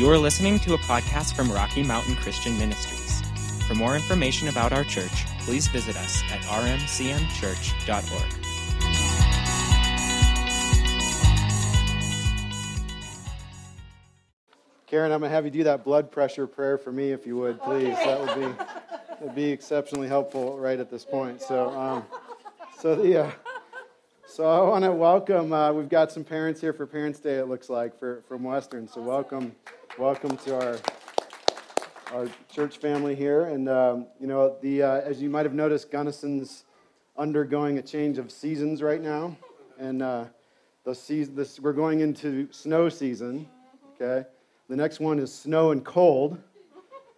You are listening to a podcast from Rocky Mountain Christian Ministries. For more information about our church, please visit us at rmcmchurch.org. Karen, I'm going to have you do that blood pressure prayer for me, if you would, please. That would be would be exceptionally helpful right at this point. So, um, so the uh, so I want to welcome. Uh, we've got some parents here for Parents' Day. It looks like for from Western. So welcome, welcome to our our church family here. And um, you know, the uh, as you might have noticed, Gunnison's undergoing a change of seasons right now, and uh, the season, this, we're going into snow season. Okay. The next one is snow and cold.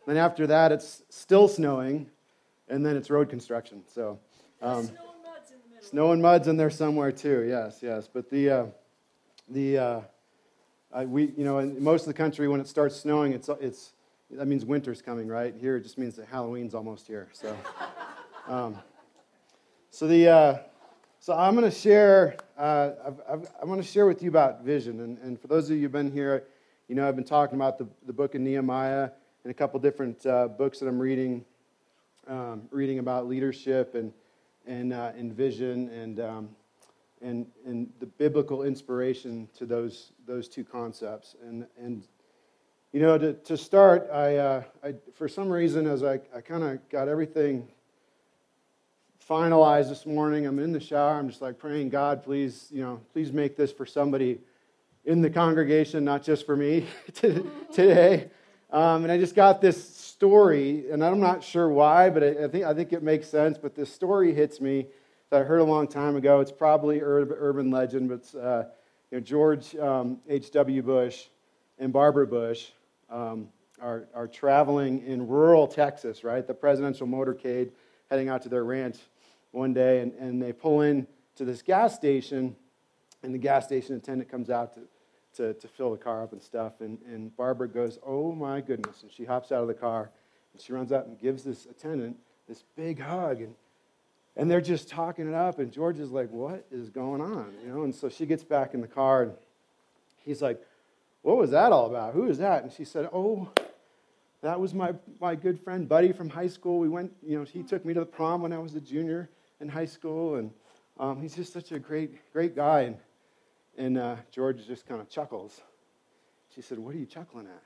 Then after that, it's still snowing, and then it's road construction. So, um, snow and mud's in there somewhere too. Yes, yes. But the uh, the uh, I, we you know in most of the country when it starts snowing, it's it's that means winter's coming, right? Here it just means that Halloween's almost here. So, um, so the uh, so I'm going to share. Uh, I've, I'm going to share with you about vision, and, and for those of you who've been here. You know, I've been talking about the, the book of Nehemiah and a couple different uh, books that I'm reading, um, reading about leadership and, and, uh, and vision and, um, and, and the biblical inspiration to those, those two concepts. And, and you know, to, to start, I, uh, I, for some reason, as I, I kind of got everything finalized this morning, I'm in the shower, I'm just like praying, God, please, you know, please make this for somebody in the congregation, not just for me today. Um, and I just got this story, and I'm not sure why, but I, think, I think it makes sense. But this story hits me that I heard a long time ago. It's probably urban, legend, but it's uh, you know, George um, H.W. Bush and Barbara Bush um, are, are traveling in rural Texas, right? The presidential motorcade heading out to their ranch one day, and, and they pull in to this gas station, and the gas station attendant comes out to to, to fill the car up and stuff. And, and Barbara goes, Oh my goodness. And she hops out of the car and she runs up and gives this attendant this big hug. And, and they're just talking it up. And George is like, What is going on? You know, and so she gets back in the car and he's like, What was that all about? Who is that? And she said, Oh, that was my, my good friend Buddy from high school. We went, you know, he took me to the prom when I was a junior in high school. And um, he's just such a great, great guy. And, and uh, George just kind of chuckles. She said, What are you chuckling at?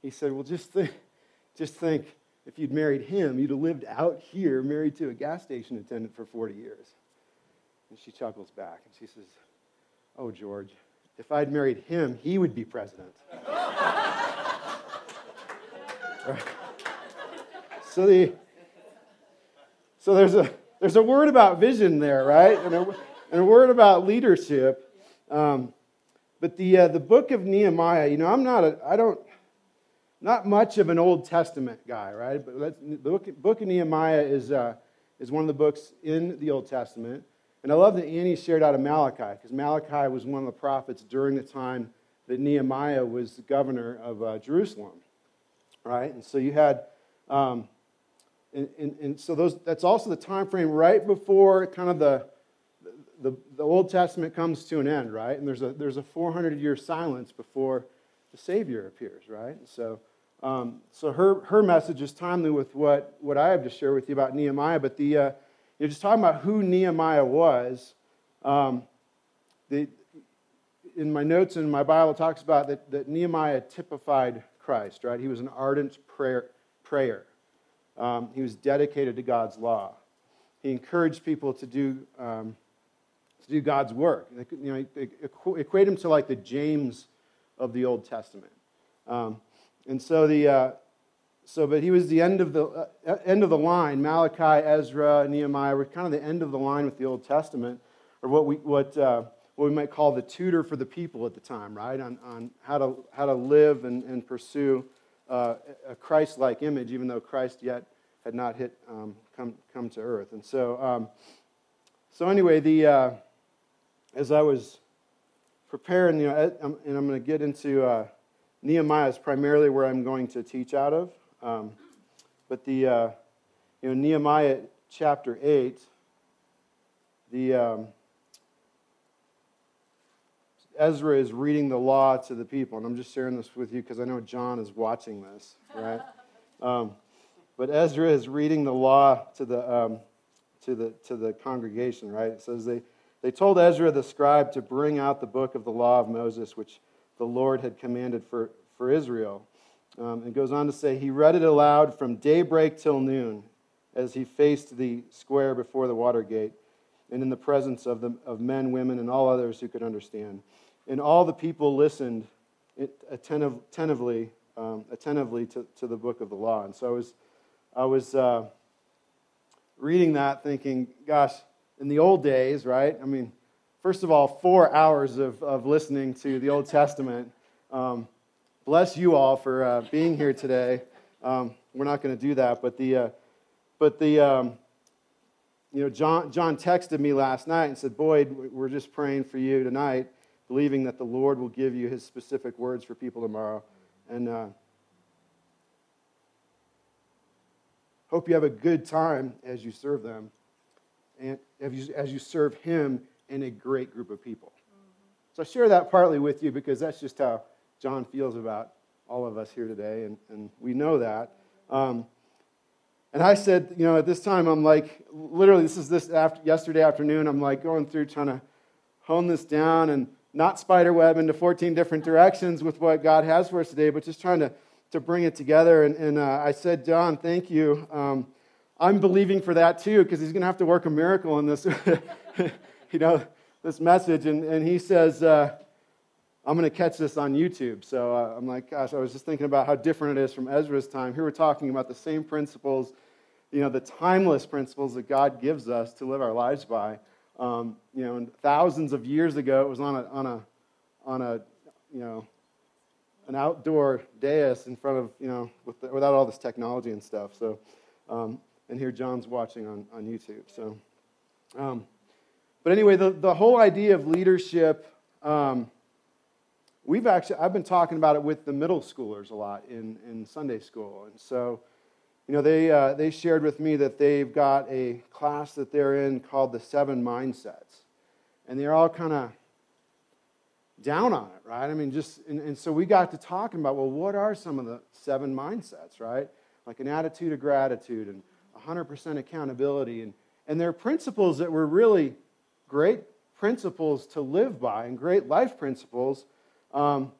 He said, Well, just think, just think if you'd married him, you'd have lived out here married to a gas station attendant for 40 years. And she chuckles back and she says, Oh, George, if I'd married him, he would be president. right. So the so there's a there's a word about vision there, right? And a, and a word about leadership. Um, but the, uh, the book of Nehemiah, you know, I'm not a, I don't, not much of an Old Testament guy, right? But the book, book of Nehemiah is, uh, is one of the books in the Old Testament. And I love that Annie shared out of Malachi, because Malachi was one of the prophets during the time that Nehemiah was governor of uh, Jerusalem, right? And so you had, um, and, and, and, so those, that's also the time frame right before kind of the, the, the Old Testament comes to an end, right? And there's a, there's a 400 year silence before the Savior appears, right? So, um, so her, her message is timely with what, what I have to share with you about Nehemiah. But the, uh, you're just talking about who Nehemiah was. Um, the, in my notes in my Bible, talks about that, that Nehemiah typified Christ, right? He was an ardent prayer, prayer. Um, he was dedicated to God's law. He encouraged people to do um, to do God's work. You know, equate him to like the James of the Old Testament. Um, and so the uh, so, but he was the end of the uh, end of the line. Malachi, Ezra, Nehemiah were kind of the end of the line with the Old Testament, or what we what uh, what we might call the tutor for the people at the time, right? On on how to how to live and, and pursue uh, a Christ-like image, even though Christ yet had not hit um, come come to earth. And so um, so anyway, the uh, as I was preparing, you know, and I'm going to get into uh, Nehemiah is primarily where I'm going to teach out of. Um, but the, uh, you know, Nehemiah chapter 8, the, um, Ezra is reading the law to the people. And I'm just sharing this with you because I know John is watching this, right? Um, but Ezra is reading the law to the, um, to the, to the congregation, right? It says they, they told Ezra the scribe to bring out the book of the law of Moses, which the Lord had commanded for, for Israel. Um, it goes on to say, He read it aloud from daybreak till noon as he faced the square before the water gate and in the presence of, the, of men, women, and all others who could understand. And all the people listened attentive, attentively, um, attentively to, to the book of the law. And so I was, I was uh, reading that thinking, gosh, in the old days, right? I mean, first of all, four hours of, of listening to the Old Testament. Um, bless you all for uh, being here today. Um, we're not going to do that, but the, uh, but the, um, you know, John, John texted me last night and said, Boyd, we're just praying for you tonight, believing that the Lord will give you his specific words for people tomorrow. And uh, hope you have a good time as you serve them and as you, as you serve him and a great group of people. So I share that partly with you because that's just how John feels about all of us here today, and, and we know that. Um, and I said, you know, at this time, I'm like, literally, this is this after, yesterday afternoon. I'm like going through trying to hone this down and not spiderweb into 14 different directions with what God has for us today, but just trying to, to bring it together. And, and uh, I said, John, thank you. Um, I'm believing for that too, because he's going to have to work a miracle in this, you know, this message. And, and he says, uh, I'm going to catch this on YouTube. So uh, I'm like, gosh, I was just thinking about how different it is from Ezra's time. Here we're talking about the same principles, you know, the timeless principles that God gives us to live our lives by. Um, you know, and thousands of years ago, it was on a, on a, on a, you know, an outdoor dais in front of, you know, with the, without all this technology and stuff. So, um, and here John's watching on, on YouTube. So, um, but anyway, the, the whole idea of leadership, um, we've actually i've been talking about it with the middle schoolers a lot in, in sunday school. And so you know they, uh, they shared with me that they've got a class that they're in called the seven mindsets. And they're all kind of down on it right? I mean just and, and so we got to talking about well what are some of the seven mindsets right? Like an attitude of gratitude and 100% accountability and and they're principles that were really great principles to live by and great life principles um,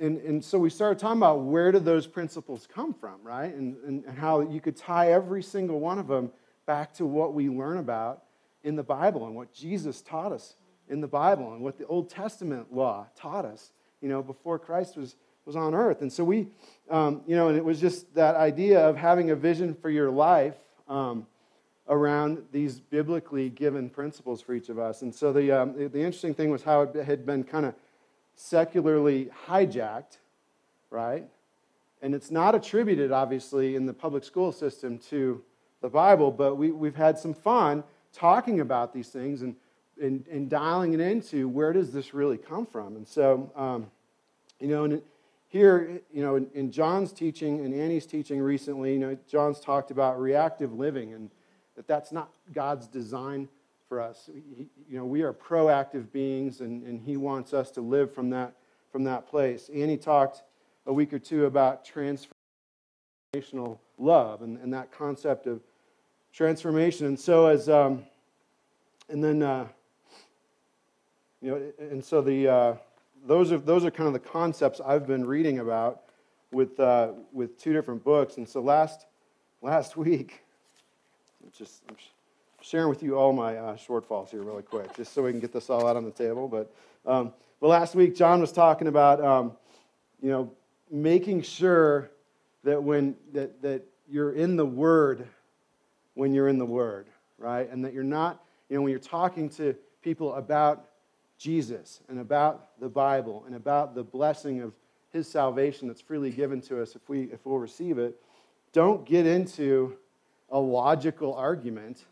and, and so we started talking about where did those principles come from, right? And, and, and how you could tie every single one of them back to what we learn about in the Bible and what Jesus taught us in the Bible and what the Old Testament law taught us, you know, before Christ was, was on earth. And so we, um, you know, and it was just that idea of having a vision for your life um, around these biblically given principles for each of us. And so the, um, the, interesting thing was how it had been kind of secularly hijacked, right? And it's not attributed, obviously, in the public school system to the Bible, but we, we've had some fun talking about these things and, and, and dialing it into where does this really come from. And so, um, you know, and here, you know, in, in, John's teaching and Annie's teaching recently, you know, John's talked about reactive living and that that's not God's design for us. He, you know, we are proactive beings, and, and He wants us to live from that, from that place. Annie talked a week or two about transformational love and, and that concept of transformation. And so, as, um, and then, uh, you know, and so the, uh, those, are, those are kind of the concepts I've been reading about with, uh, with two different books. And so last, last week, just, I'm sharing with you all my uh, shortfalls here really quick, just so we can get this all out on the table. But, um, but last week, John was talking about, um, you know, making sure that when that, that you're in the Word when you're in the Word, right? And that you're not, you know, when you're talking to people about Jesus and about the Bible and about the blessing of His salvation that's freely given to us if we if we'll receive it, don't get into a logical argument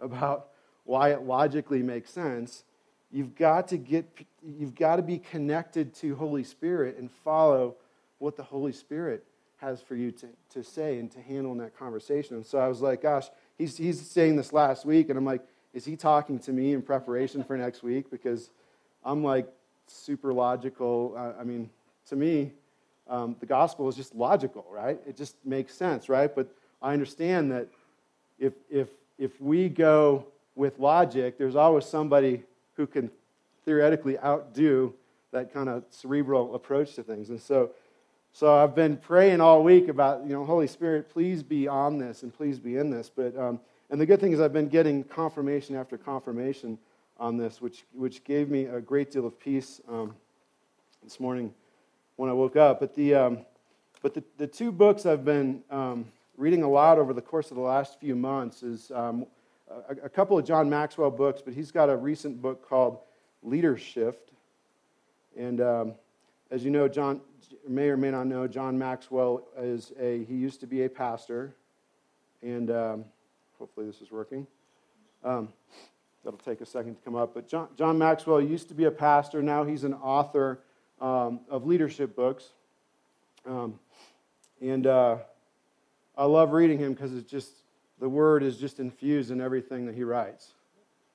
about why it logically makes sense, you've got to get you've got to be connected to Holy Spirit and follow what the Holy Spirit has for you to, to say and to handle in that conversation. And so I was like, gosh, he's, he's saying this last week, and I'm like, is he talking to me in preparation for next week? Because I'm like super logical. Uh, I mean, to me, um, the gospel is just logical, right? It just makes sense, right? But I understand that if, if, if we go with logic, there's always somebody who can theoretically outdo that kind of cerebral approach to things. And so, so I've been praying all week about, you know, Holy Spirit, please be on this and please be in this. But, um, and the good thing is I've been getting confirmation after confirmation on this, which, which gave me a great deal of peace um, this morning when I woke up. But the, um, but the, the two books I've been um, reading a lot over the course of the last few months is um, a, a, couple of John Maxwell books, but he's got a recent book called Leadership. And um, as you know, John may or may not know, John Maxwell is a, he used to be a pastor. And um, hopefully this is working. Um, that'll take a second to come up. But John, John Maxwell used to be a pastor. Now he's an author um, of leadership books. Um, and uh, I love reading him because it's just, the word is just infused in everything that he writes,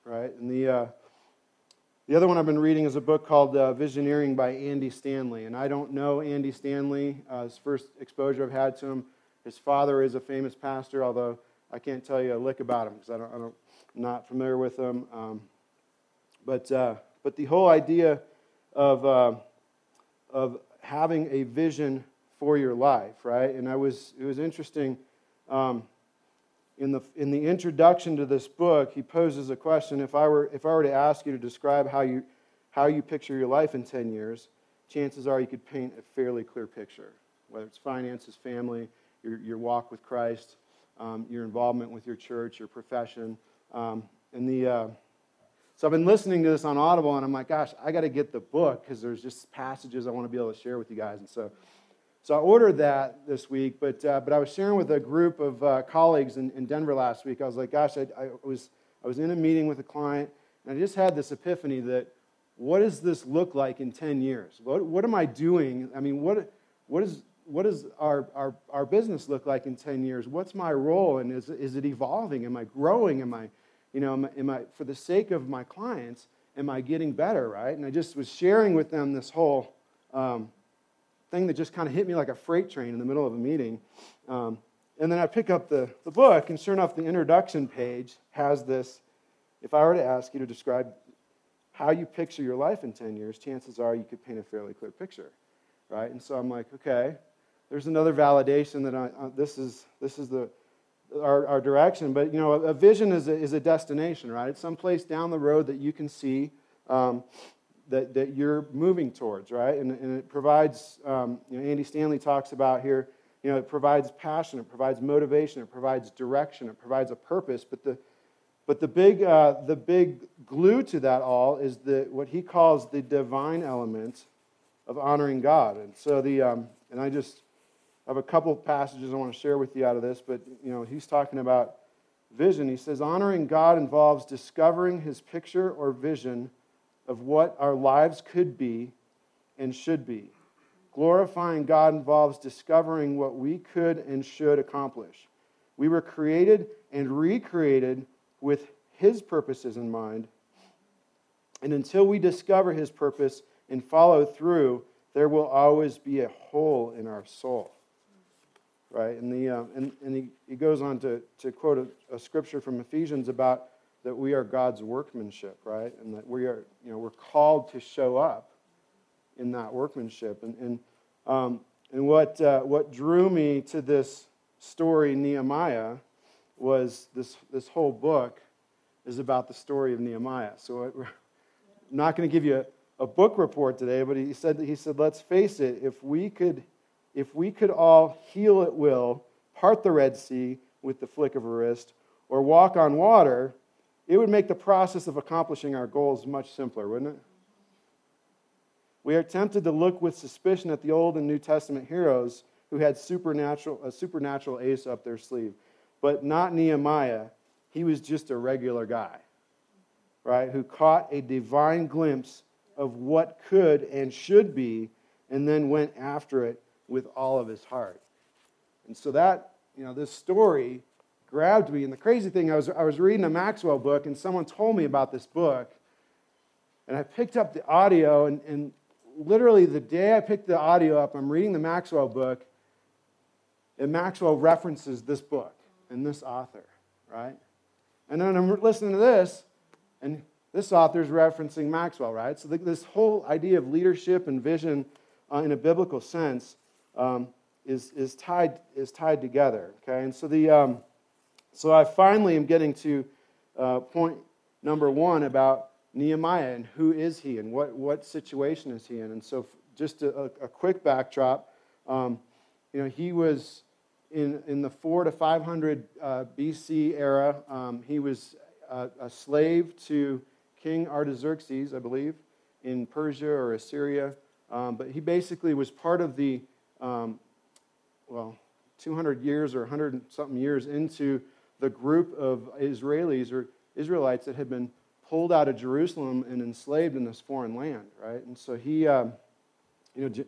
right? And the, uh, the other one I've been reading is a book called uh, Visioneering by Andy Stanley. And I don't know Andy Stanley. Uh, his first exposure I've had to him, his father is a famous pastor, although I can't tell you a lick about him because I don't, I I'm not familiar with him. Um, but, uh, but the whole idea of uh, of having a vision for your life, right? And I was, it was interesting. Um, in the, in the introduction to this book, he poses a question if I, were, if I were to ask you to describe how you, how you picture your life in 10 years, chances are you could paint a fairly clear picture, whether it's finances, family, your, your walk with Christ, um, your involvement with your church, your profession. Um, and the, uh, so I've been listening to this on Audible, and I'm like, gosh, I got to get the book because there's just passages I want to be able to share with you guys. And so, so I ordered that this week, but, uh, but I was sharing with a group of uh, colleagues in, in Denver last week. I was like, gosh, I, I, was, I was in a meeting with a client, and I just had this epiphany that what does this look like in 10 years? What, what am I doing? I mean, what, what, is, what does our, our, our business look like in 10 years? What's my role? And is, is it evolving? Am I growing? Am I you know, am I, am I, for the sake of my clients, am I getting better, right? And I just was sharing with them this whole um, thing that just kind of hit me like a freight train in the middle of a meeting. Um, and then I pick up the, the book, and sure enough, the introduction page has this. If I were to ask you to describe how you picture your life in 10 years, chances are you could paint a fairly clear picture, right? And so I'm like, okay, there's another validation that I, uh, this, is, this is the, our, our direction. But, you know, a, a vision is a, is a destination, right? It's someplace down the road that you can see um, that, that you're moving towards, right? And, and it provides, um, you know, Andy Stanley talks about here, you know, it provides passion, it provides motivation, it provides direction, it provides a purpose. But the, but the big, uh, the big glue to that all is the, what he calls the divine element of honoring God. And so the, um, and I just, have a couple passages I want to share with you out of this, but you know, he's talking about vision. He says, honoring God involves discovering his picture or vision of what our lives could be and should be. Glorifying God involves discovering what we could and should accomplish. We were created and recreated with his purposes in mind. And until we discover his purpose and follow through, there will always be a hole in our soul right? And, the, uh, and, and he, he goes on to, to quote a, a, scripture from Ephesians about that we are God's workmanship, right? And that we are, you know, we're called to show up in that workmanship. And, and, um, and what, uh, what drew me to this story, Nehemiah, was this, this whole book is about the story of Nehemiah. So I'm not going to give you a, a book report today, but he said, he said, let's face it, if we could if we could all heal at will, part the Red Sea with the flick of a wrist, or walk on water, it would make the process of accomplishing our goals much simpler, wouldn't it? We are tempted to look with suspicion at the Old and New Testament heroes who had supernatural, a supernatural ace up their sleeve, but not Nehemiah. He was just a regular guy, right, who caught a divine glimpse of what could and should be and then went after it with all of his heart. And so that, you know, this story grabbed me. And the crazy thing, I was, I was reading a Maxwell book, and someone told me about this book. and I picked up the audio, and, and literally the day I picked the audio up, I'm reading the Maxwell book, and Maxwell references this book and this author, right? And then I'm listening to this, and this author is referencing Maxwell, right? So this whole idea of leadership and vision uh, in a biblical sense um, is, is, tied, is tied together, okay? And so, the, um, so I finally am getting to uh, point number one about Nehemiah and who is he and what, what situation is he in. And so, just a, a quick backdrop, um, you know, he was in, in the 4 to 500 uh, BC era. Um, he was a, a, slave to King Artaxerxes, I believe, in Persia or Assyria. Um, but he basically was part of the, um, well, 200 years or 100 something years into the group of Israelis or Israelites that had been pulled out of Jerusalem and enslaved in this foreign land, right? And so he, um, you know,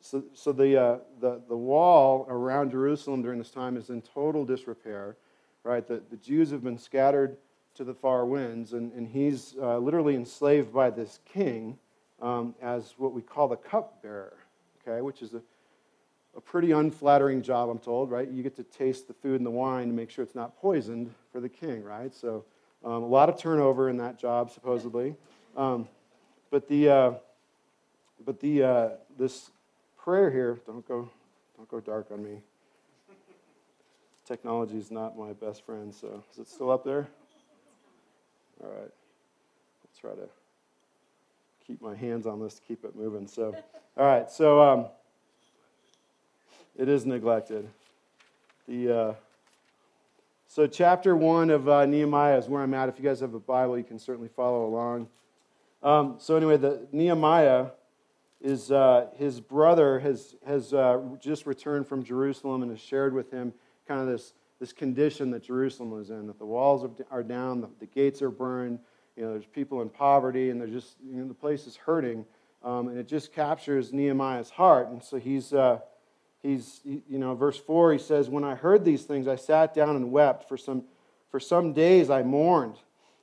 so, so the, uh, the, the wall around Jerusalem during this time is in total disrepair, right? The, the Jews have been scattered to the far winds, and, and he's uh, literally enslaved by this king um, as what we call the cupbearer, okay, which is a, a pretty unflattering job, I'm told, right? You get to taste the food and the wine to make sure it's not poisoned for the king, right? So um, a lot of turnover in that job, supposedly. Um, but the, uh, but the, uh, this prayer here, don't go, don't go dark on me. Technology is not my best friend, so is it still up there? All right. I'll try to keep my hands on this to keep it moving. So, all right. So, um, it is neglected. The, uh, so, chapter one of uh, Nehemiah is where I'm at. If you guys have a Bible, you can certainly follow along. Um, so, anyway, the Nehemiah is uh, his brother has has uh, just returned from Jerusalem and has shared with him kind of this this condition that Jerusalem was in. That the walls are down, the, the gates are burned. You know, there's people in poverty, and they're just you know the place is hurting, um, and it just captures Nehemiah's heart. And so he's uh, he's, you know, verse 4, he says, When I heard these things, I sat down and wept. For some, for some days I mourned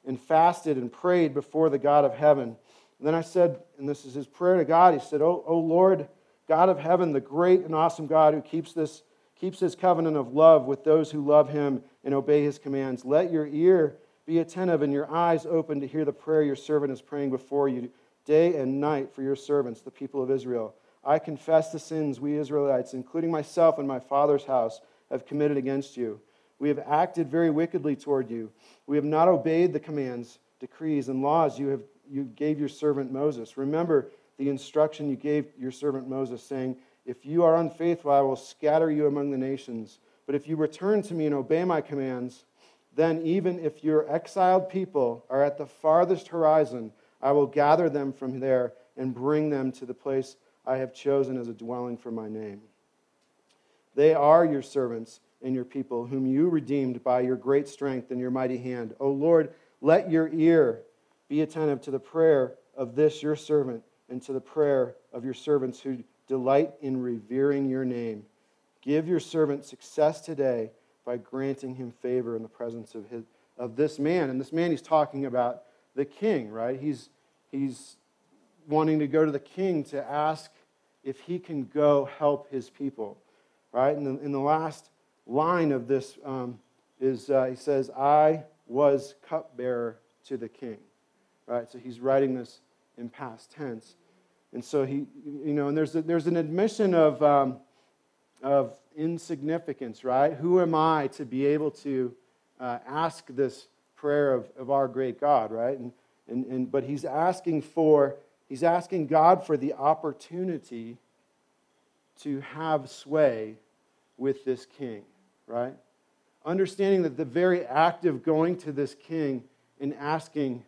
and fasted and prayed before the God of heaven. And then I said, and this is his prayer to God, he said, Oh, oh Lord, God of heaven, the great and awesome God who keeps this keeps his covenant of love with those who love him and obey his commands. Let your ear be attentive and your eyes open to hear the prayer your servant is praying before you day and night for your servants, the people of Israel. I confess the sins we Israelites, including myself and my father's house, have committed against you. We have acted very wickedly toward you. We have not obeyed the commands, decrees, and laws you, have, you gave your servant Moses. Remember the instruction you gave your servant Moses, saying, If you are unfaithful, I will scatter you among the nations. But if you return to me and obey my commands, then even if your exiled people are at the farthest horizon, I will gather them from there and bring them to the place I have chosen as a dwelling for my name. They are your servants and your people, whom you redeemed by your great strength and your mighty hand. O Lord, let your ear be attentive to the prayer of this your servant and to the prayer of your servants who delight in revering your name. Give your servant success today by granting him favor in the presence of, his, of this man. And this man he's talking about the king, right? He's, he's wanting to go to the king to ask if he can go help his people. Right? And in the last line of this um, is uh, he says, I was cupbearer to the king. Right? So he's writing this in past tense. And so he, you know, and there's, a, there's an admission of, um, of insignificance, right? Who am I to be able to uh, ask this prayer of, of our great God, right? And, and, and, but he's asking for He's asking God for the opportunity to have sway with this king, right? Understanding that the very act of going to this king and asking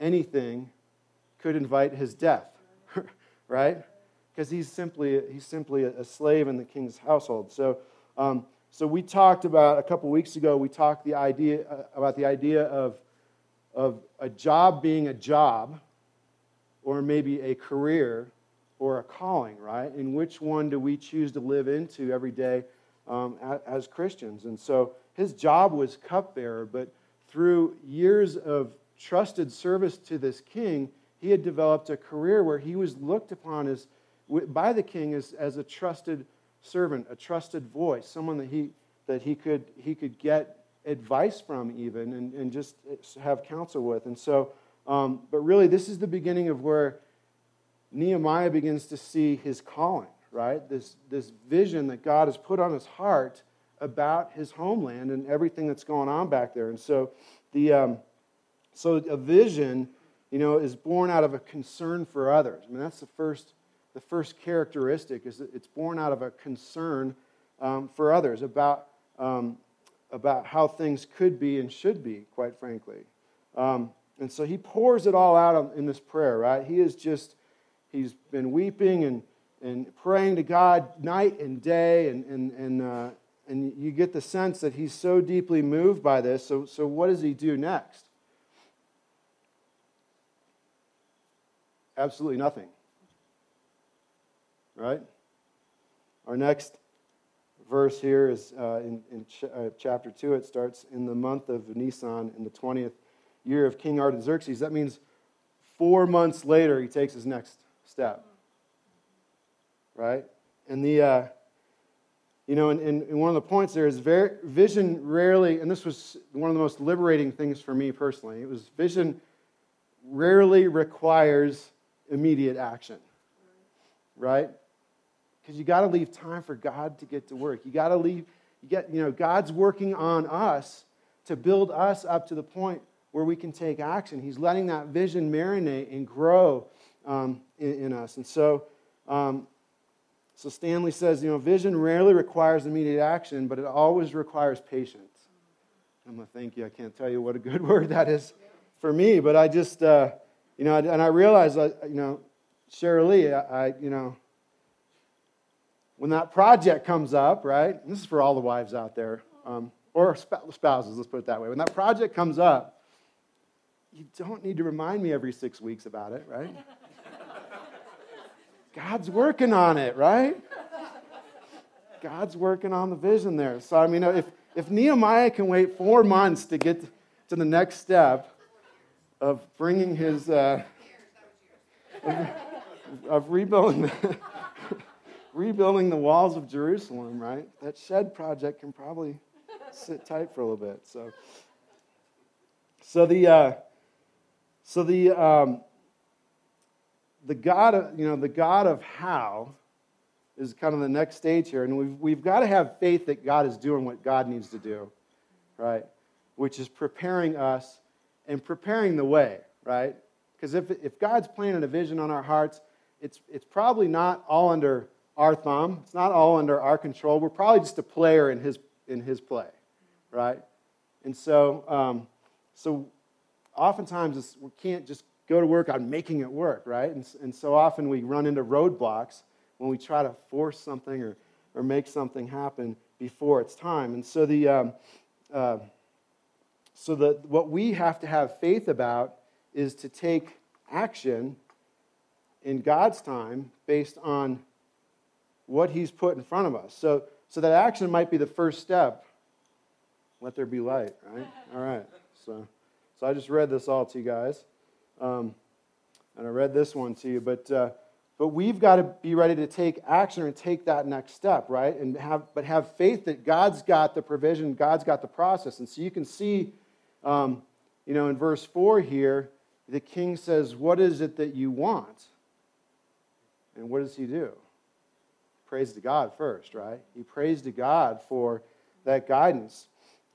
anything could invite his death, right? Because he's simply, he's simply a slave in the king's household. So, um, so we talked about a couple weeks ago, we talked the idea, uh, about the idea of, of a job being a job, or maybe a career or a calling, right? And which one do we choose to live into every day um, as Christians? And so his job was cupbearer, but through years of trusted service to this king, he had developed a career where he was looked upon as, by the king as, as a trusted servant, a trusted voice, someone that he, that he, could, he could get advice from, even, and, and just have counsel with. And so, um, but really, this is the beginning of where Nehemiah begins to see his calling, right? This, this vision that God has put on his heart about his homeland and everything that's going on back there. And so, the, um, so a vision, you know, is born out of a concern for others. I mean, that's the first, the first characteristic is that it's born out of a concern um, for others about, um, about how things could be and should be, quite frankly. Um, and so he pours it all out in this prayer, right? He is just, he's been weeping and, and praying to God night and day, and, and, and, uh, and you get the sense that he's so deeply moved by this. So, so what does he do next? Absolutely nothing. Right? Our next verse here is uh, in, in ch- uh, chapter 2. It starts in the month of Nisan in the 20th year of King Artaxerxes. That means four months later, he takes his next step. Right? And the. Uh, you know, and, and, one of the points there is very, vision rarely, and this was one of the most liberating things for me personally, it was vision rarely requires immediate action, right? Because you got to leave time for God to get to work. You got to leave, you get, you know, God's working on us to build us up to the point where we can take action. He's letting that vision marinate and grow um, in, in, us. And so, um, so Stanley says, you know, vision rarely requires immediate action, but it always requires patience. I'm going to thank you. I can't tell you what a good word that is for me, but I just, uh, you know, and I realize, you know, Cheryl Lee, I, I, you know, when that project comes up, right? this is for all the wives out there, um, or spouses, let's put it that way. When that project comes up, you don't need to remind me every six weeks about it, right? God's working on it, right? God's working on the vision there. So, I mean, if, if Nehemiah can wait four months to get to the next step of bringing his, uh, of, of rebuilding, the, rebuilding the walls of Jerusalem, right? That shed project can probably sit tight for a little bit. So, so the, uh, so the, um, the God of, you know, the God of how is kind of the next stage here. And we've, we've got to have faith that God is doing what God needs to do, right? Which is preparing us and preparing the way, right? Because if, if God's planted a vision on our hearts, it's, it's probably not all under our thumb. It's not all under our control. We're probably just a player in his, in his play, right? And so, um, so oftentimes we can't just go to work on making it work, right? And, and so often we run into roadblocks when we try to force something or, or make something happen before it's time. And so the um, uh, so the, what we have to have faith about is to take action in God's time based on what He's put in front of us. So, so that action might be the first step. Let there be light, right? All right. So, so I just read this all to you guys. Um, and I read this one to you, but, uh, but we've got to be ready to take action and take that next step, right? And have, but have faith that God's got the provision, God's got the process. And so you can see, um, you know, in verse 4 here, the king says, What is it that you want? And what does he do? Praise to God first, right? He prays to God for that guidance.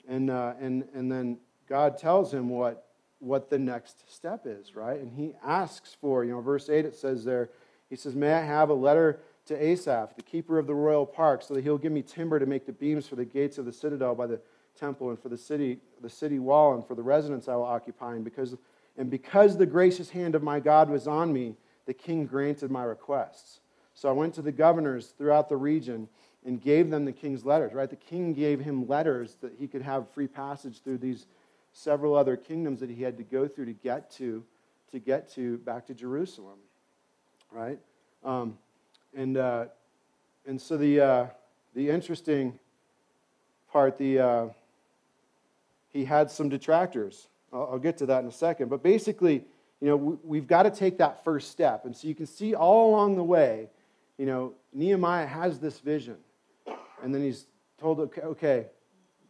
And, uh, and, and then God tells him what what the next step is, right? And he asks for, you know, verse 8 it says there, he says, May I have a letter to Asaph, the keeper of the royal park, so that he'll give me timber to make the beams for the gates of the citadel by the temple and for the city, the city wall and for the residence I will occupy. And because, and because the gracious hand of my God was on me, the king granted my requests. So I went to the governors throughout the region and gave them the king's letters, right? The king gave him letters that he could have free passage through these several other kingdoms that he had to go through to get to, to get to back to Jerusalem, right? Um, and uh, and so the uh, the interesting part, the uh, he had some detractors. I'll, I'll, get to that in a second. But basically, you know, we've got to take that first step. And so you can see all along the way, you know, Nehemiah has this vision. And then he's told, okay, okay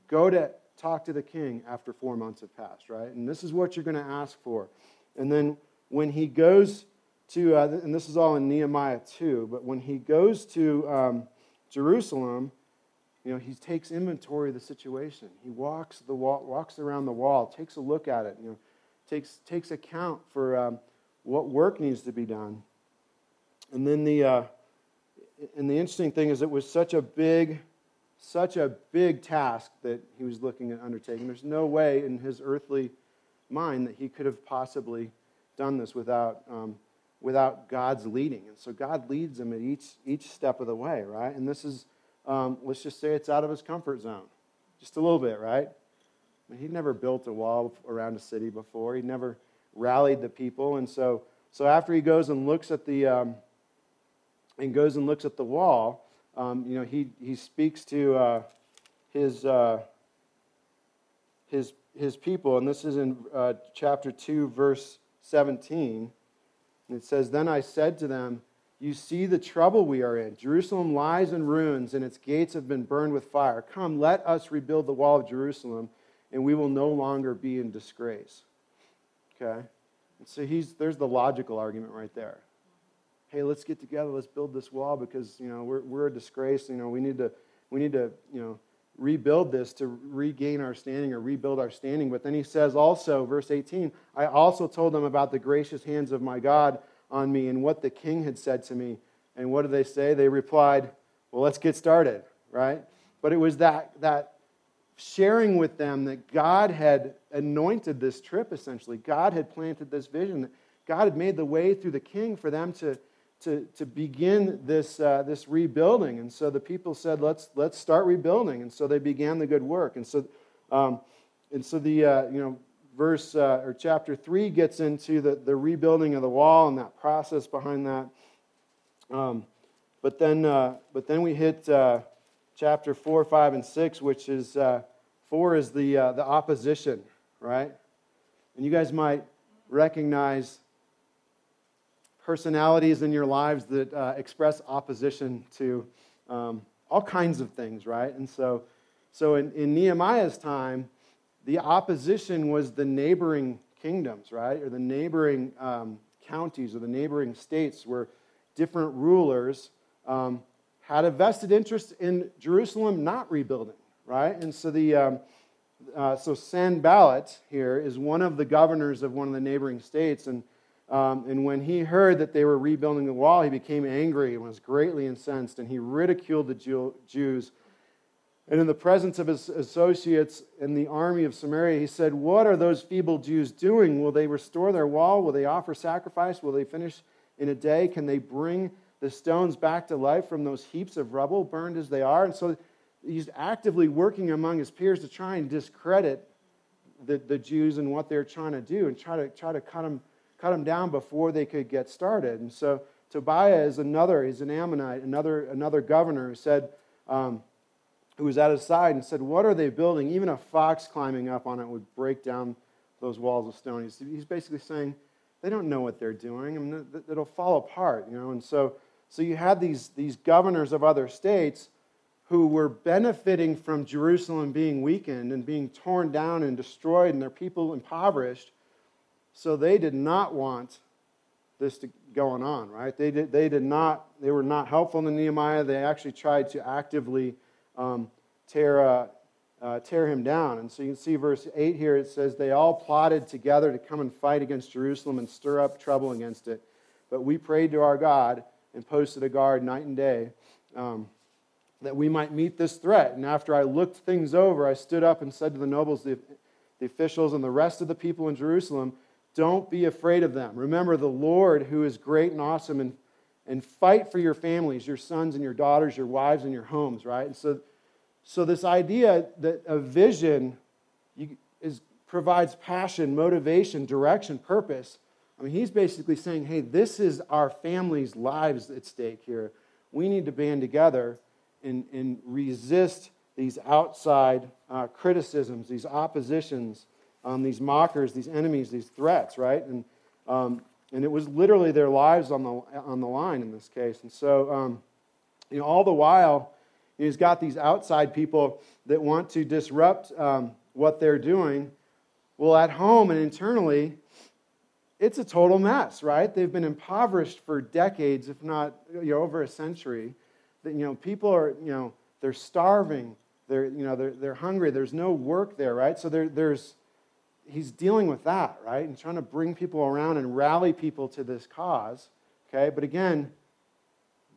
go to talk to the king after four months have passed, right? And this is what you're going to ask for. And then when he goes to, uh, and this is all in Nehemiah 2, but when he goes to um, Jerusalem, you know, he takes inventory of the situation. He walks, the wall, walks around the wall, takes a look at it, you know, takes, takes account for um, what work needs to be done. And then the, uh, and the interesting thing is it was such a big, such a big task that he was looking at undertaking. There's no way in his earthly mind that he could have possibly done this without, um, without God's leading. And so God leads him at each, each step of the way, right? And this is, um, let's just say it's out of his comfort zone, just a little bit, right? I mean, he'd never built a wall around a city before. He'd never rallied the people. And so, so after he goes and looks at the, um, and goes and looks at the wall, um, you know, he, he speaks to uh, his, uh, his, his people, and this is in uh, chapter 2, verse 17. And it says, Then I said to them, You see the trouble we are in. Jerusalem lies in ruins, and its gates have been burned with fire. Come, let us rebuild the wall of Jerusalem, and we will no longer be in disgrace. Okay? And so he's, there's the logical argument right there. Hey, let's get together, let's build this wall because, you know, we're, we're a disgrace. You know, we need to, we need to, you know, rebuild this to regain our standing or rebuild our standing. But then he says also, verse 18, I also told them about the gracious hands of my God on me and what the king had said to me. And what did they say? They replied, Well, let's get started, right? But it was that, that sharing with them that God had anointed this trip, essentially. God had planted this vision. God had made the way through the king for them to to, to begin this, uh, this rebuilding. And so the people said, let's, let's start rebuilding. And so they began the good work. And so, um, and so the, uh, you know, verse uh, or chapter 3 gets into the, the rebuilding of the wall and that process behind that. Um, but, then, uh, but then we hit uh, chapter 4, 5, and 6, which is uh, 4 is the, the opposition, right? And you guys might recognize personalities in your lives that uh, express opposition to um, all kinds of things, right? And so, so in, in Nehemiah's time, the opposition was the neighboring kingdoms, right? Or the neighboring um, counties or the neighboring states where different rulers um, had a vested interest in Jerusalem not rebuilding, right? And so the. Um, uh, so Sanballat here is one of the governors of one of the neighboring states, and um, and when he heard that they were rebuilding the wall, he became angry and was greatly incensed, and he ridiculed the Jew- Jews. And in the presence of his associates in the army of Samaria, he said, What are those feeble Jews doing? Will they restore their wall? Will they offer sacrifice? Will they finish in a day? Can they bring the stones back to life from those heaps of rubble, burned as they are? And so he's actively working among his peers to try and discredit the, the Jews and what they're trying to do and try to, try to cut them cut them down before they could get started. And so Tobiah is another, he's an Ammonite, another, another governor who said, um, who was at his side and said, What are they building? Even a fox climbing up on it would break down those walls of stone. He's, he's basically saying, They don't know what they're doing. I mean, it'll fall apart, you know. And so, so you had these, these governors of other states who were benefiting from Jerusalem being weakened and being torn down and destroyed and their people impoverished. So they did not want this to going on, right? They did, they did not, they were not helpful to Nehemiah. They actually tried to actively um, tear, uh, uh, tear him down. And so you can see verse 8 here, it says, They all plotted together to come and fight against Jerusalem and stir up trouble against it. But we prayed to our God and posted a guard night and day um, that we might meet this threat. And after I looked things over, I stood up and said to the nobles, the, the officials, and the rest of the people in Jerusalem, don't be afraid of them. Remember the Lord who is great and awesome and, and fight for your families, your sons and your daughters, your wives and your homes, right? And so, so this idea that a vision is, provides passion, motivation, direction, purpose. I mean, he's basically saying, hey, this is our family's lives at stake here. We need to band together and, and resist these outside uh, criticisms, these oppositions um, these mockers, these enemies, these threats, right? And, Um, and it was literally their lives on the, on the line in this case. And so, um, you know, all the while, he's got these outside people that want to disrupt um, what they're doing. Well, at home and internally, it's a total mess, right? They've been impoverished for decades, if not you know, over a century. That you know, people are you know they're starving, they're you know they're, they're hungry. There's no work there, right? So there, there's he's dealing with that, right, and trying to bring people around and rally people to this cause. Okay, but again,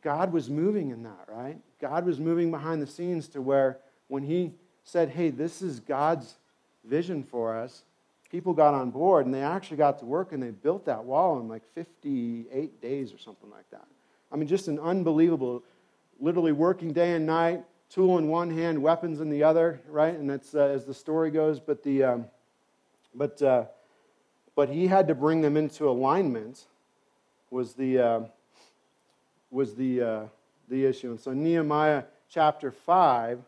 God was moving in that, right? God was moving behind the scenes to where when he said, "Hey, this is God's vision for us," people got on board and they actually got to work and they built that wall in like 58 days or something like that. I mean, just an unbelievable, literally working day and night, tool in one hand, weapons in the other, right? And that's uh, as the story goes. But the, um, but, uh, but he had to bring them into alignment. Was the, uh, was the, uh, the issue. And so Nehemiah chapter five,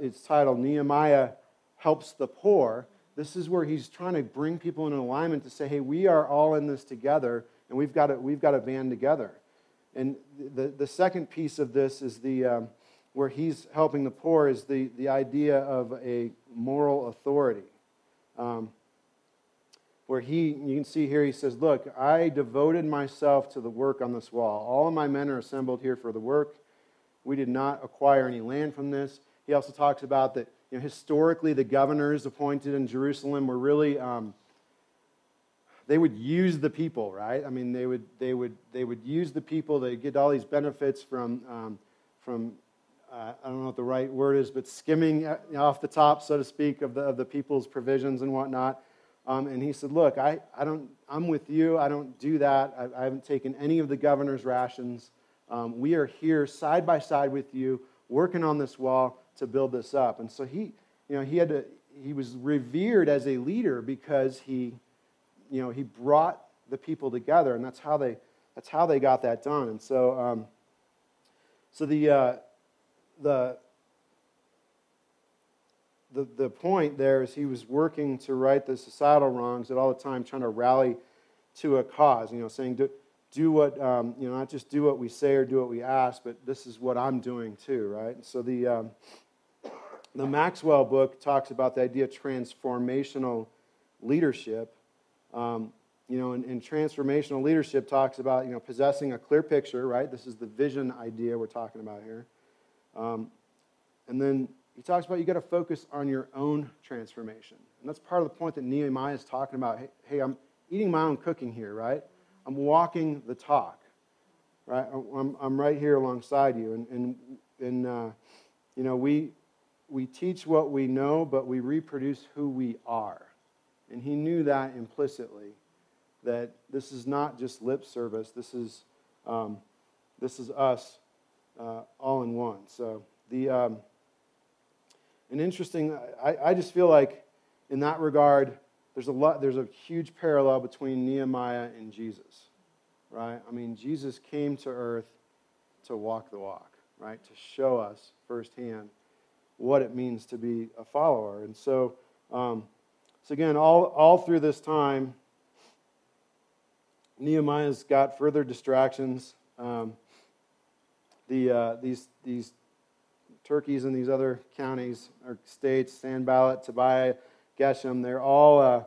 it's titled Nehemiah helps the poor this is where he's trying to bring people in alignment to say, hey, we are all in this together, and we've got to, we've got to band together. And the, the second piece of this is the, um, where he's helping the poor is the, the idea of a moral authority. Um, where he, you can see here, he says, Look, I devoted myself to the work on this wall. All of my men are assembled here for the work. We did not acquire any land from this. He also talks about that you know, historically, the governors appointed in Jerusalem were really, um, they would use the people, right? I mean, they would, they would, they would use the people. They get all these benefits from, um, from uh, I don't know what the right word is, but skimming uh, off the top, so to speak, of the, of the people's provisions and whatnot. Um, and he said, Look, I, I don't, I'm with you. I don't do that. I, I haven't taken any of the governor's rations. Um, we are here side by side with you, working on this wall to build this up. And so he, you know, he had to, he was revered as a leader because he, you know, he brought the people together, and that's how they, that's how they got that done. And so, um, so the, uh, the, the, the point there is he was working to right the societal wrongs at all the time, trying to rally to a cause, you know, saying, do, do what, um, you know, not just do what we say or do what we ask, but this is what I'm doing too, right? So the, um, the Maxwell book talks about the idea of transformational leadership. Um, you know, and, and, transformational leadership talks about, you know, possessing a clear picture, right? This is the vision idea we're talking about here. Um, and then he talks about you got to focus on your own transformation. And that's part of the point that Nehemiah is talking about. Hey, hey, I'm eating my own cooking here, right? I'm walking the talk, right? I'm, I'm right here alongside you. And, and, and uh, you know, we, we teach what we know, but we reproduce who we are. And he knew that implicitly, that this is not just lip service, this is, um, this is us uh, all in one. So, the, um, an interesting, I, I just feel like in that regard, there's a, lot, there's a huge parallel between Nehemiah and Jesus, right? I mean, Jesus came to earth to walk the walk, right? To show us firsthand what it means to be a follower. And so, um, so again, all, all through this time, Nehemiah's got further distractions. Um, the, uh, these, these turkeys in these other counties or states, Sanballat, Tobiah, Geshem, they're all uh,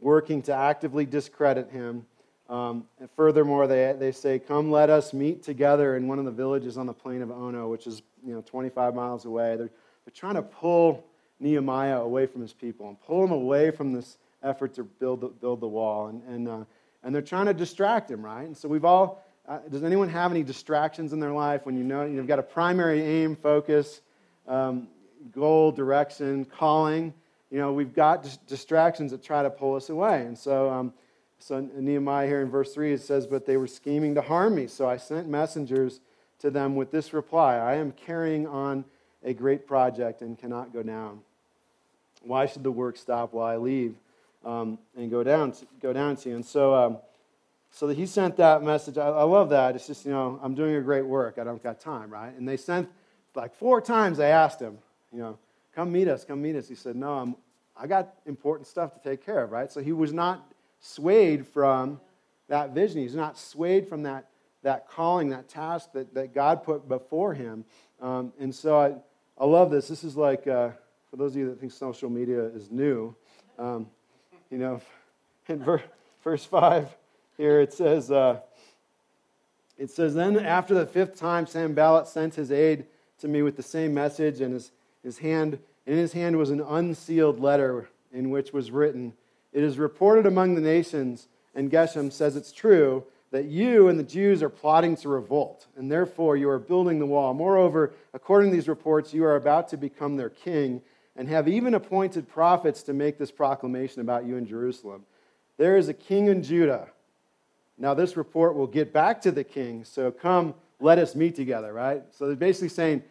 working to actively discredit him. Um, and furthermore, they, they say, Come, let us meet together in one of the villages on the plain of Ono, which is you know, 25 miles away. They're, they're trying to pull Nehemiah away from his people and pull him away from this effort to build the, build the wall. And, and, uh, and they're trying to distract him, right? And so we've all, uh, does anyone have any distractions in their life when you know you've got a primary aim, focus, um, goal, direction, calling? You know, we've got dis- distractions that try to pull us away. And so, um, so Nehemiah here in verse 3, it says, But they were scheming to harm me. So I sent messengers to them with this reply I am carrying on a great project and cannot go down. Why should the work stop while I leave um, and go down, to, go down to you? And so, um, so he sent that message. I, I, love that. It's just, you know, I'm doing a great work. I don't got time, right? And they sent, like four times they asked him, you know, come meet us, come meet us. He said, no, I'm, I got important stuff to take care of, right? So he was not swayed from that vision. He's not swayed from that, that calling, that task that, that God put before him. Um, and so I, I love this. This is like, uh, for those of you that think social media is new, um, you know, in ver- verse 5 here it says, uh, it says, Then after the fifth time, Sanballat sent his aide to me with the same message, and his, his hand, in his hand was an unsealed letter in which was written, It is reported among the nations, and Geshem says it's true, that you and the Jews are plotting to revolt, and therefore you are building the wall. Moreover, according to these reports, you are about to become their king, and have even appointed prophets to make this proclamation about you in Jerusalem. There is a king in Judah. Now, this report will get back to the king, so come, let us meet together, right? So they're basically saying,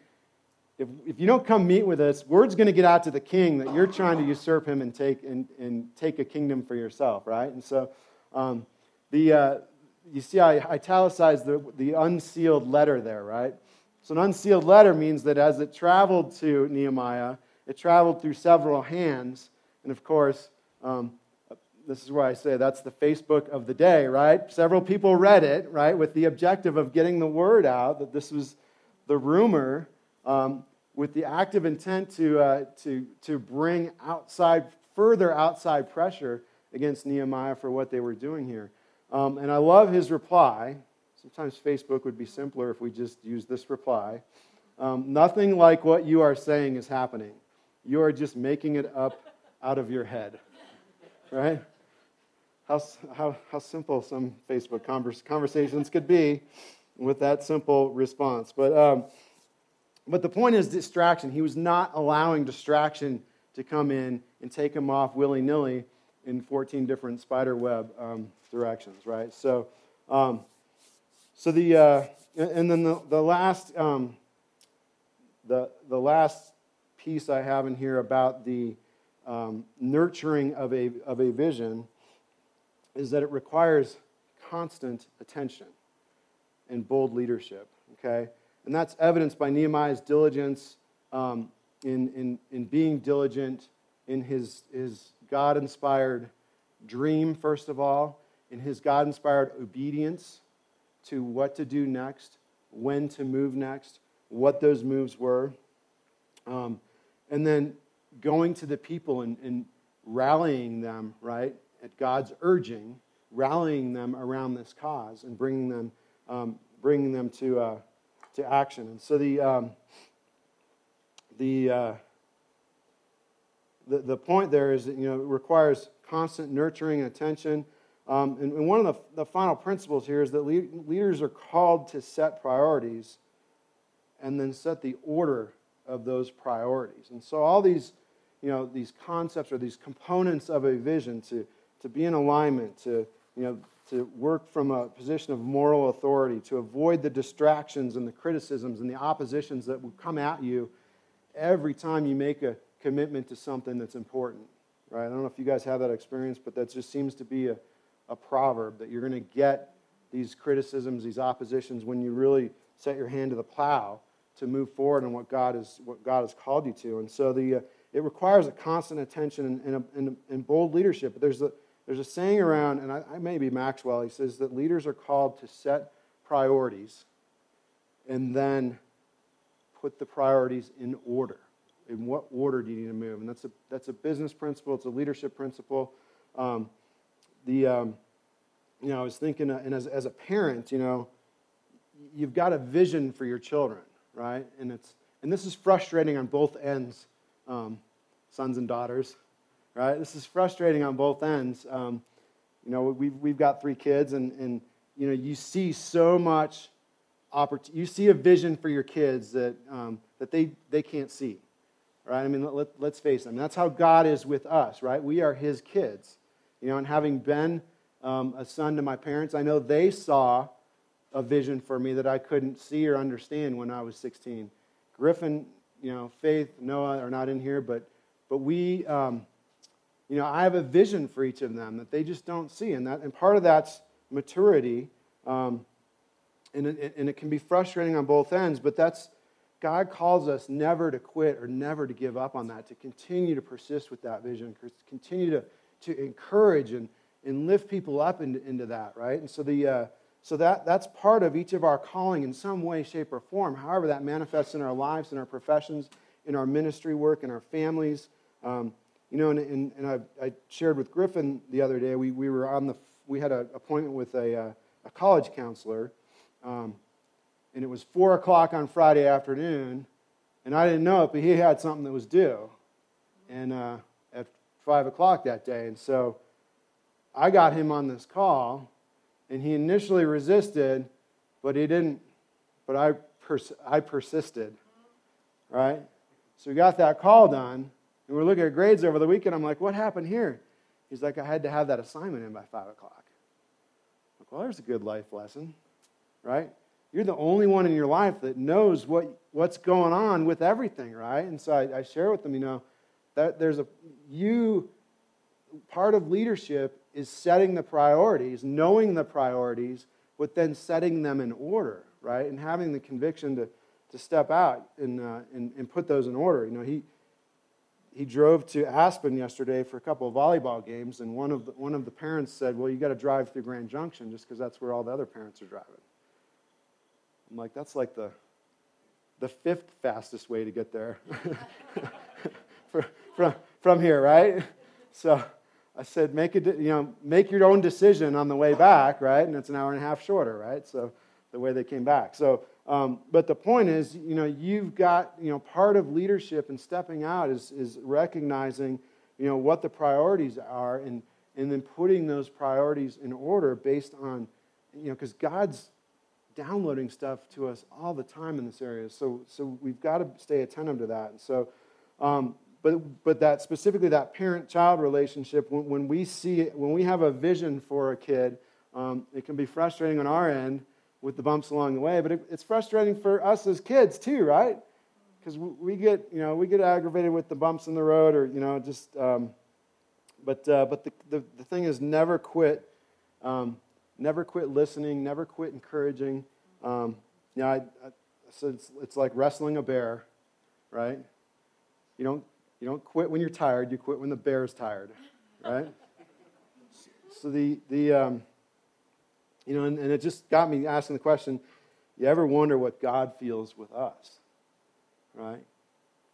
if, if you don't come meet with us, word's going to get out to the king that you're trying to usurp him and take, and, and take a kingdom for yourself, right? And so um, the, uh, you see, I italicized the, the unsealed letter there, right? So an unsealed letter means that as it traveled to Nehemiah, it traveled through several hands. And of course, um, this is where I say that's the Facebook of the day, right? Several people read it, right, with the objective of getting the word out that this was the rumor, um, with the active intent to, uh, to, to bring outside, further outside pressure against Nehemiah for what they were doing here. Um, and I love his reply. Sometimes Facebook would be simpler if we just used this reply. Um, nothing like what you are saying is happening. You are just making it up out of your head, right? How, how, how simple some Facebook converse, conversations could be with that simple response. But, um, but the point is distraction. He was not allowing distraction to come in and take him off willy nilly in 14 different spider web um, directions, right? So, um, so the, uh, and then the, the last, um, the, the last piece I have in here about the um, nurturing of a, of a vision is that it requires constant attention and bold leadership, okay? And that's evidenced by Nehemiah's diligence um, in, in, in being diligent in his, his God inspired dream, first of all, in his God inspired obedience to what to do next, when to move next, what those moves were. Um, and then going to the people and, and rallying them, right, at God's urging, rallying them around this cause and bringing them, um, bringing them to, uh, to action. And so the, um, the, uh, the, the point there is that you know, it requires constant nurturing and attention. Um, and, and, one of the, the final principles here is that leaders are called to set priorities and then set the order of those priorities. And so all these, you know, these concepts or these components of a vision to to be in alignment, to, you know, to work from a position of moral authority, to avoid the distractions and the criticisms and the oppositions that will come at you every time you make a commitment to something that's important. Right? I don't know if you guys have that experience, but that just seems to be a, a proverb that you're going to get these criticisms, these oppositions when you really set your hand to the plow to move forward in what God, is, what God has called you to. And so the, uh, it requires a constant attention and, and, and, and bold leadership. But there's a, there's a saying around, and I, I may be Maxwell, he says that leaders are called to set priorities and then put the priorities in order. In what order do you need to move? And that's a, that's a business principle, it's a leadership principle. Um, the, um, you know, I was thinking, uh, and as, as a parent, you know, you've got a vision for your children, right? And, it's, and this is frustrating on both ends, um, sons and daughters right? This is frustrating on both ends. Um, you know, we've, we've got three kids, and, and, you know, you see so much opportunity. You see a vision for your kids that, um, that they, they can't see, right? I mean, let, let's face it. That's how God is with us, right? We are his kids. You know, and having been um, a son to my parents, I know they saw a vision for me that I couldn't see or understand when I was 16. Griffin, you know, Faith, Noah are not in here, but, but we, um, you know, I have a vision for each of them that they just don't see. And, that, and part of that's maturity. Um, and, it, and it can be frustrating on both ends, but that's, God calls us never to quit or never to give up on that, to continue to persist with that vision, continue to, to encourage and, and lift people up into, into that, right? And so, the, uh, so that, that's part of each of our calling in some way, shape, or form. However, that manifests in our lives, in our professions, in our ministry work, in our families. Um, you know, and, and, and I, I, shared with Griffin the other day, we, we were on the, we had an appointment with a, uh, a college counselor, um, and it was 4 o'clock on Friday afternoon, and I didn't know it, but he had something that was due. And uh, at 5 o'clock that day. And so I got him on this call, and he initially resisted, but he didn't, but I, pers- I persisted, right? So we got that call done, and we're looking at grades over the weekend. I'm like, what happened here? He's like, I had to have that assignment in by 5 o'clock. I'm like, well, there's a good life lesson, right? You're the only one in your life that knows what, what's going on with everything, right? And so I, I share with them, you know, that there's a, you, part of leadership is setting the priorities, knowing the priorities, but then setting them in order, right? And having the conviction to, to step out and, uh, and, and put those in order. You know, he, he drove to Aspen yesterday for a couple of volleyball games, and one of the, one of the parents said, Well, you got to drive through Grand Junction just because that's where all the other parents are driving. I'm like, That's like the, the fifth fastest way to get there from, from from here, right? So I said, make, a, you know, make your own decision on the way back, right? And it's an hour and a half shorter, right? So the way they came back. So, um, but the point is, you know, you've got, you know, part of leadership and stepping out is, is recognizing, you know, what the priorities are and, and then putting those priorities in order based on, you know, because God's downloading stuff to us all the time in this area. So, so we've got to stay attentive to that. And so, um, but, but that specifically that parent-child relationship, when, when we see when we have a vision for a kid, um, it can be frustrating on our end with the bumps along the way, but it, it's frustrating for us as kids too, right? Because we get you know we get aggravated with the bumps in the road, or you know just. Um, but uh, but the, the, the thing is, never quit, um, never quit listening, never quit encouraging. Um, you know, I, I, so it's, it's like wrestling a bear, right? You don't you don't quit when you're tired, you quit when the bear's tired, right? so the, the um, you know, and, and, it just got me asking the question you ever wonder what God feels with us, right?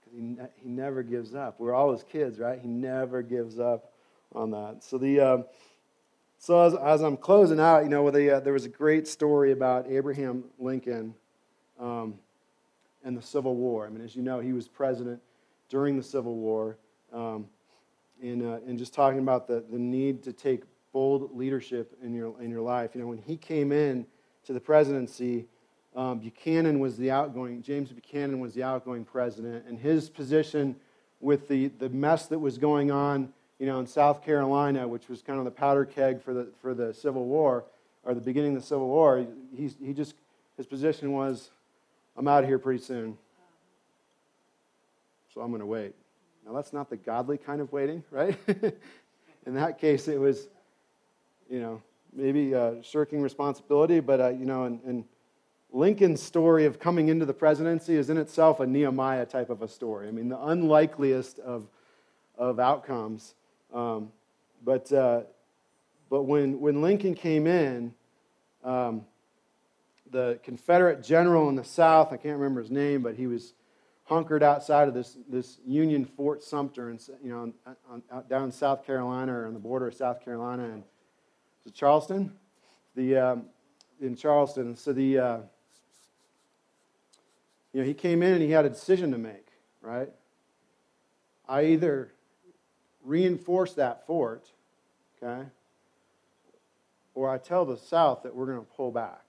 Because he, ne- he never gives up. We're all his kids, right? He never gives up on that. So the. Um, so as, as, I'm closing out, you know, the, uh, there was a great story about Abraham Lincoln um, and the Civil War. I mean, as you know, he was president during the Civil War, um, and, uh, and just talking about the, the need to take bold leadership in your, in your life. You know, when he came in to the presidency, um, Buchanan was the outgoing, James Buchanan was the outgoing president, and his position with the, the mess that was going on, you know, in South Carolina, which was kind of the powder keg for the, for the Civil War, or the beginning of the Civil War, he, he just, his position was, I'm out of here pretty soon so I'm going to wait. Now, that's not the godly kind of waiting, right? In that case, it was, you know, maybe uh, shirking responsibility, but, uh, you know, and, and Lincoln's story of coming into the presidency is in itself a Nehemiah type of a story. I mean, the unlikeliest of, of outcomes. Um, but, uh, but when, when Lincoln came in, um, the Confederate general in the South, I can't remember his name, but he was hunkered outside of this, this Union Fort Sumter, and you know, on, on, down in South Carolina or on the border of South Carolina and to Charleston, the um, in Charleston. So the uh, you know he came in and he had a decision to make, right? I either reinforce that fort, okay, or I tell the South that we're going to pull back,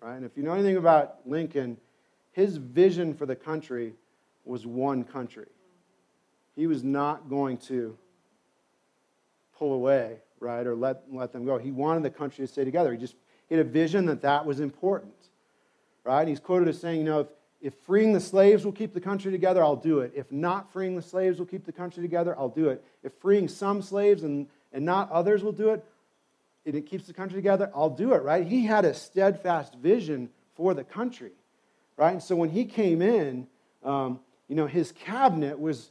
right? And if you know anything about Lincoln his vision for the country was one country. He was not going to pull away, right, or let, let them go. He wanted the country to stay together. He just he had a vision that that was important, right? And he's quoted as saying, you know, if, if freeing the slaves will keep the country together, I'll do it. If not freeing the slaves will keep the country together, I'll do it. If freeing some slaves and, and not others will do it, and it keeps the country together, I'll do it, right? He had a steadfast vision for the country right? And so when he came in, um, you know, his cabinet was,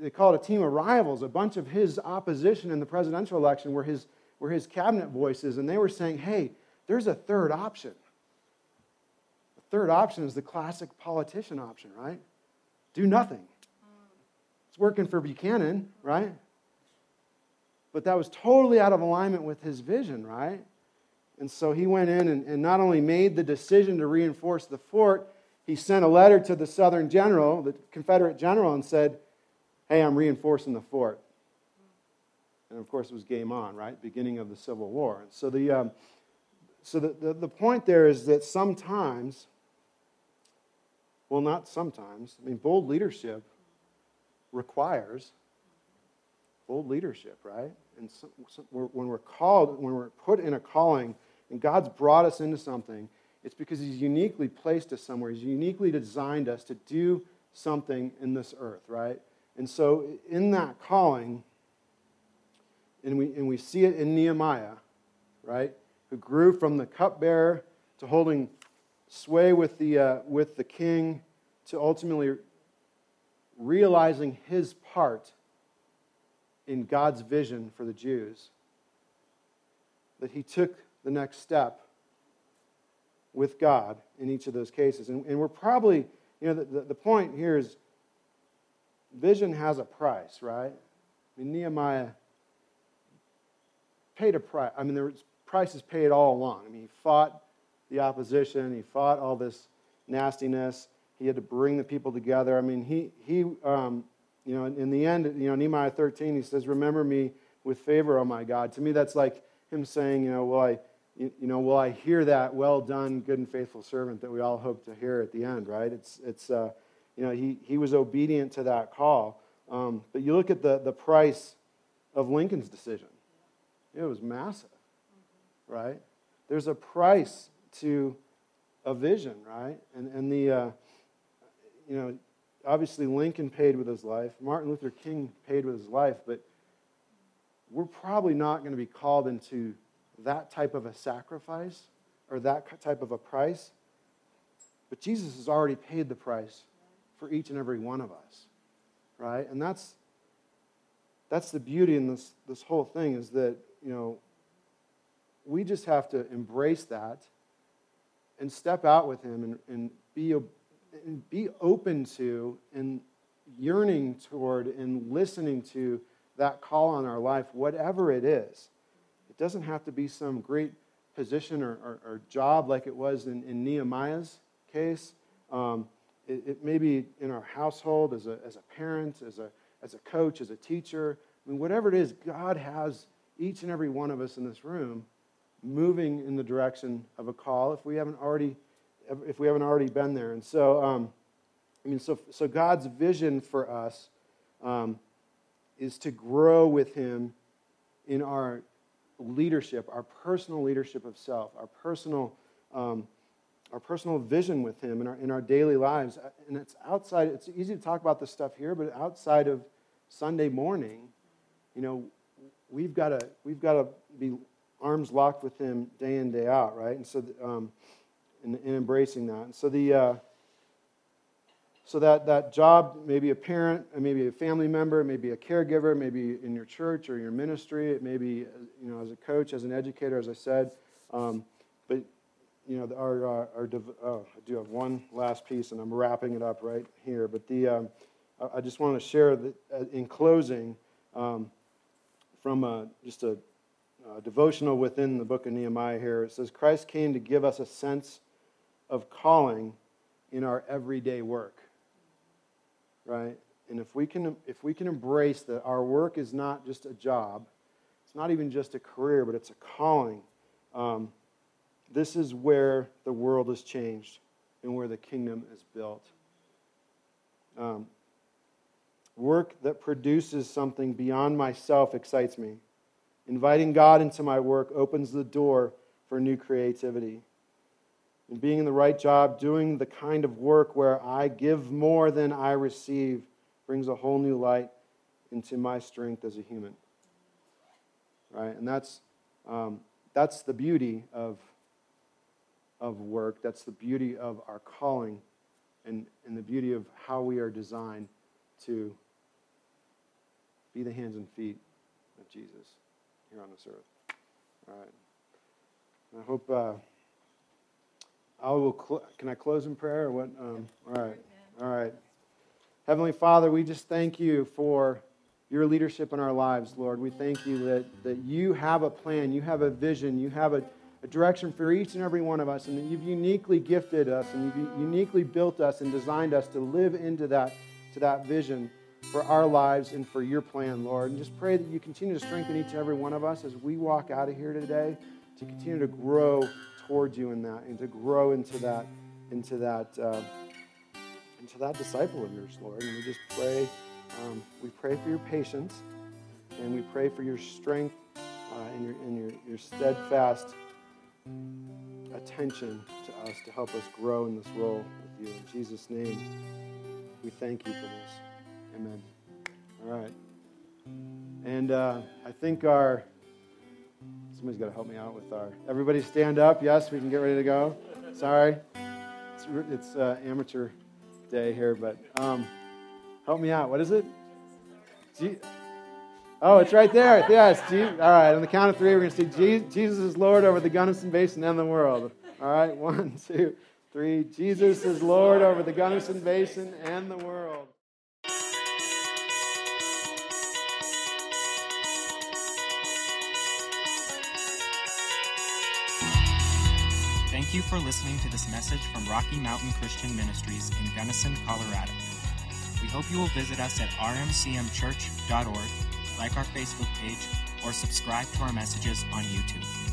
they call it a team of rivals. A bunch of his opposition in the presidential election were his, were his cabinet voices, and they were saying, hey, there's a third option. The third option is the classic politician option, right? Do nothing. It's working for Buchanan, right? But that was totally out of alignment with his vision, right? And so he went in and, and not only made the decision to reinforce the fort, he sent a letter to the Southern general, the Confederate general, and said, Hey, I'm reinforcing the fort. And of course, it was game on, right? Beginning of the Civil War. So the, um, so the, the, the point there is that sometimes, well, not sometimes, I mean, bold leadership requires bold leadership, right? And so, so when we're called, when we're put in a calling, and God's brought us into something, it's because He's uniquely placed us somewhere. He's uniquely designed us to do something in this earth, right? And so, in that calling, and we, and we see it in Nehemiah, right? Who grew from the cupbearer to holding sway with the, uh, with the king to ultimately realizing his part in God's vision for the Jews. That he took the next step with God in each of those cases. And, and we're probably, you know, the, the, point here is vision has a price, right? I mean, Nehemiah paid a price. I mean, there was prices paid all along. I mean, he fought the opposition, he fought all this nastiness. He had to bring the people together. I mean, he, he um, you know, in the end, you know, Nehemiah 13, he says, Remember me with favor, oh my God. To me, that's like him saying, you know, will I, you know, will I hear that well done, good and faithful servant that we all hope to hear at the end, right? It's, it's uh, you know, he, he was obedient to that call. Um, but you look at the, the price of Lincoln's decision. It was massive, right? There's a price to a vision, right? And, and the, uh, you know, obviously Lincoln paid with his life, Martin Luther King paid with his life, but we're probably not going to be called into that type of a sacrifice or that type of a price. But Jesus has already paid the price for each and every one of us, right? And that's that's the beauty in this this whole thing is that you know we just have to embrace that and step out with Him and, and be and be open to and yearning toward and listening to that call on our life, whatever it is. It doesn't have to be some great position or, or, or job like it was in, in Nehemiah's case. Um, it, it, may be in our household as a, as a parent, as a, as a coach, as a teacher. I mean, whatever it is, God has each and every one of us in this room moving in the direction of a call if we haven't already if we haven't already been there. And so, um, I mean, so, so God's vision for us um, is to grow with Him in our leadership, our personal leadership of self, our personal, um, our personal vision with Him in our, in our daily lives. And it's outside, it's easy to talk about this stuff here, but outside of Sunday morning, you know, we've got to, we've got to be arms locked with Him day in, day out, right? And so, um, in, in embracing that. And so the uh, so that, that job, maybe a parent, maybe a family member, maybe a caregiver, maybe in your church or your ministry, it may be you know as a coach, as an educator, as I said. Um, but you know our, our, our oh, I do have one last piece, and I'm wrapping it up right here. But the um, I just want to share that uh, in closing um, from a, just a, a devotional within the book of Nehemiah here. It says Christ came to give us a sense of calling in our everyday work. Right? And if we can if we can embrace that our work is not just a job, it's not even just a career, but it's a calling. Um, this is where the world is changed and where the kingdom is built. Um, work that produces something beyond myself excites me. Inviting God into my work opens the door for new creativity and being in the right job, doing the kind of work where I give more than I receive, brings a whole new light into my strength as a human. Right? And that's, um, that's the beauty of, of work. That's the beauty of our calling and, and the beauty of how we are designed to be the hands and feet of Jesus here on this earth. All right. I hope uh, I will. Cl- can I close in prayer what? Um, all right. All right. Heavenly Father, we just thank you for your leadership in our lives, Lord. We thank you that, that you have a plan, you have a vision, you have a, a direction for each and every one of us, and that you've uniquely gifted us and you've uniquely built us and designed us to live into that, to that vision for our lives and for your plan, Lord. And just pray that you continue to strengthen each and every one of us as we walk out of here today to continue to grow towards you in that and to grow into that, into that, uh, into that disciple of yours, Lord. And we just pray um, we pray for your patience, and we pray for your strength uh, and, your, and your, your steadfast attention to us to help us grow in this role with you. In Jesus' name, we thank you for this. Amen. All right. And uh, I think our, somebody's got to help me out with our, everybody stand up. Yes, we can get ready to go. Sorry. It's, it's uh, amateur day here, but. Um, Help me out. What is it? Oh, it's right there. Yes. All right. On the count of three, we're going to see Jesus is Lord over the Gunnison Basin and the world. All right. One, two, three. Jesus is Lord over the Gunnison Basin and the world. Thank you for listening to this message from Rocky Mountain Christian Ministries in Gunnison, Colorado. We hope you will visit us at rmcmchurch.org, like our Facebook page, or subscribe to our messages on YouTube.